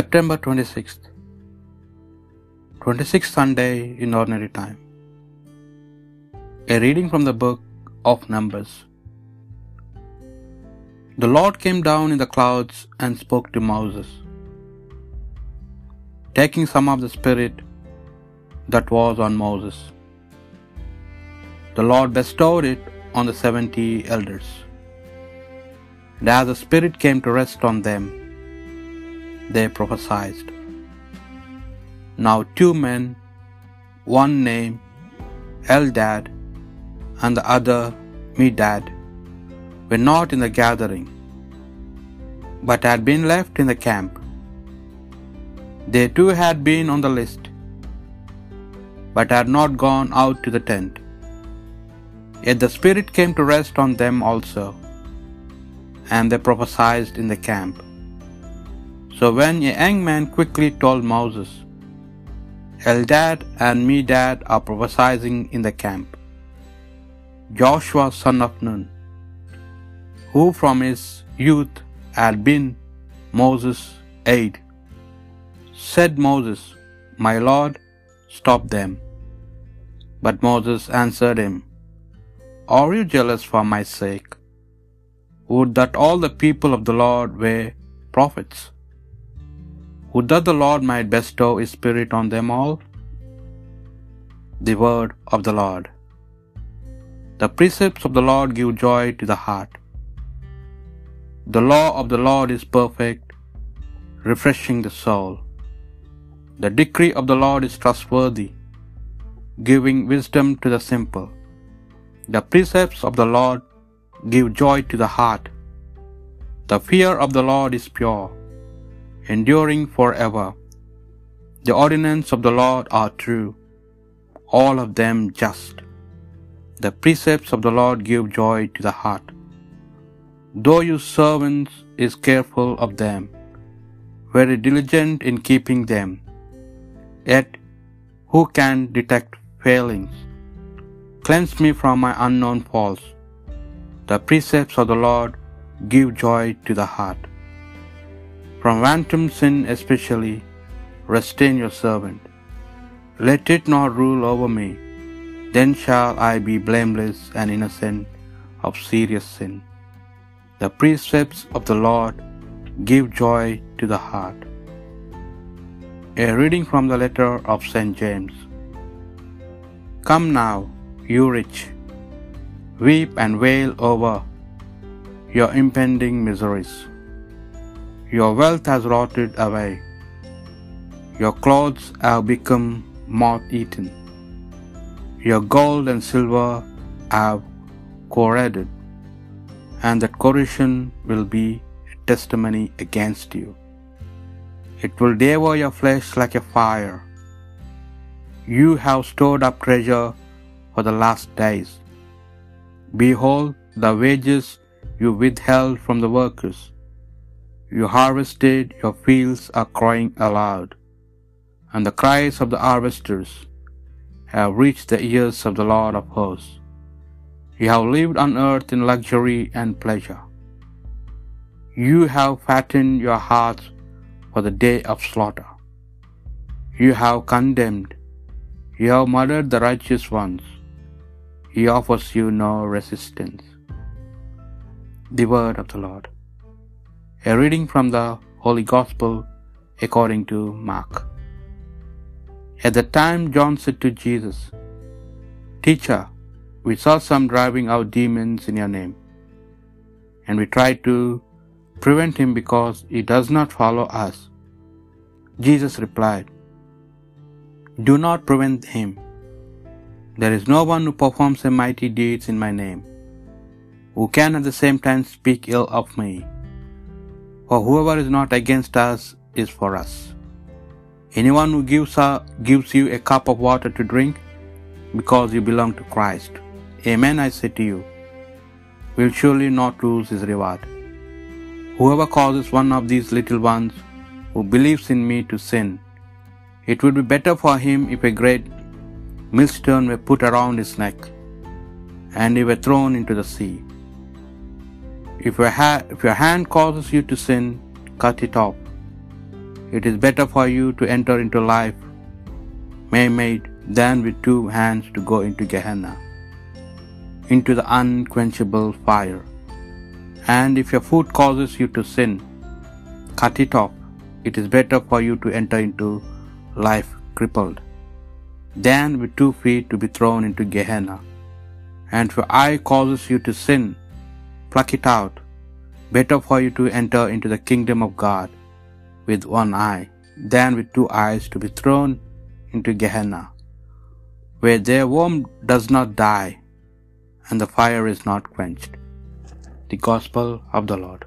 September 26th, 26th Sunday in Ordinary Time. A reading from the book of Numbers. The Lord came down in the clouds and spoke to Moses, taking some of the Spirit that was on Moses. The Lord bestowed it on the seventy elders. And as the Spirit came to rest on them, they prophesied. Now two men, one named Eldad and the other Medad, were not in the gathering, but had been left in the camp. They too had been on the list, but had not gone out to the tent. Yet the Spirit came to rest on them also, and they prophesied in the camp. So when a young man quickly told Moses, Eldad and Medad are prophesying in the camp. Joshua son of Nun, who from his youth had been Moses' aide, said Moses, My Lord, stop them. But Moses answered him, Are you jealous for my sake? Would that all the people of the Lord were prophets! Would that the Lord might bestow his Spirit on them all? The word of the Lord. The precepts of the Lord give joy to the heart. The law of the Lord is perfect, refreshing the soul. The decree of the Lord is trustworthy, giving wisdom to the simple. The precepts of the Lord give joy to the heart. The fear of the Lord is pure, enduring forever. The ordinances of the Lord are true, all of them just. The precepts of the Lord give joy to the heart. Though your servants is careful of them, very diligent in keeping them, yet who can detect failings? Cleanse me from my unknown faults. The precepts of the Lord give joy to the heart. From wanton sin especially, restrain your servant. Let it not rule over me. Then shall I be blameless and innocent of serious sin. The precepts of the Lord give joy to the heart. A reading from the letter of St. James. Come now, you rich, weep and wail over your impending miseries. Your wealth has rotted away, your clothes have become moth eaten, your gold and silver have corroded, and that corrosion will be a testimony against you. It will devour your flesh like a fire. You have stored up treasure for the last days. Behold, the wages you withheld from the workers. You harvested, your fields are crying aloud, and the cries of the harvesters have reached the ears of the Lord of hosts. You have lived on earth in luxury and pleasure. You have fattened your hearts for the day of slaughter. You have condemned, you have murdered the righteous ones. He offers you no resistance. The word of the Lord. A reading from the Holy Gospel according to Mark. At the time, John said to Jesus, Teacher, we saw some driving out demons in your name, and we tried to prevent him because he does not follow us. Jesus replied, Do not prevent him. There is no one who performs a mighty deeds in my name, who can at the same time speak ill of me. For whoever is not against us is for us. Anyone who gives, uh, gives you a cup of water to drink because you belong to Christ, Amen, I say to you, will surely not lose his reward. Whoever causes one of these little ones who believes in me to sin, it would be better for him if a great millstone were put around his neck and he were thrown into the sea. If your, ha- if your hand causes you to sin, cut it off. It is better for you to enter into life maimed than with two hands to go into Gehenna, into the unquenchable fire. And if your foot causes you to sin, cut it off. It is better for you to enter into life crippled than with two feet to be thrown into Gehenna. And if your eye causes you to sin, pluck it out. Better for you to enter into the kingdom of God with one eye than with two eyes to be thrown into Gehenna, where their worm does not die and the fire is not quenched. The Gospel of the Lord.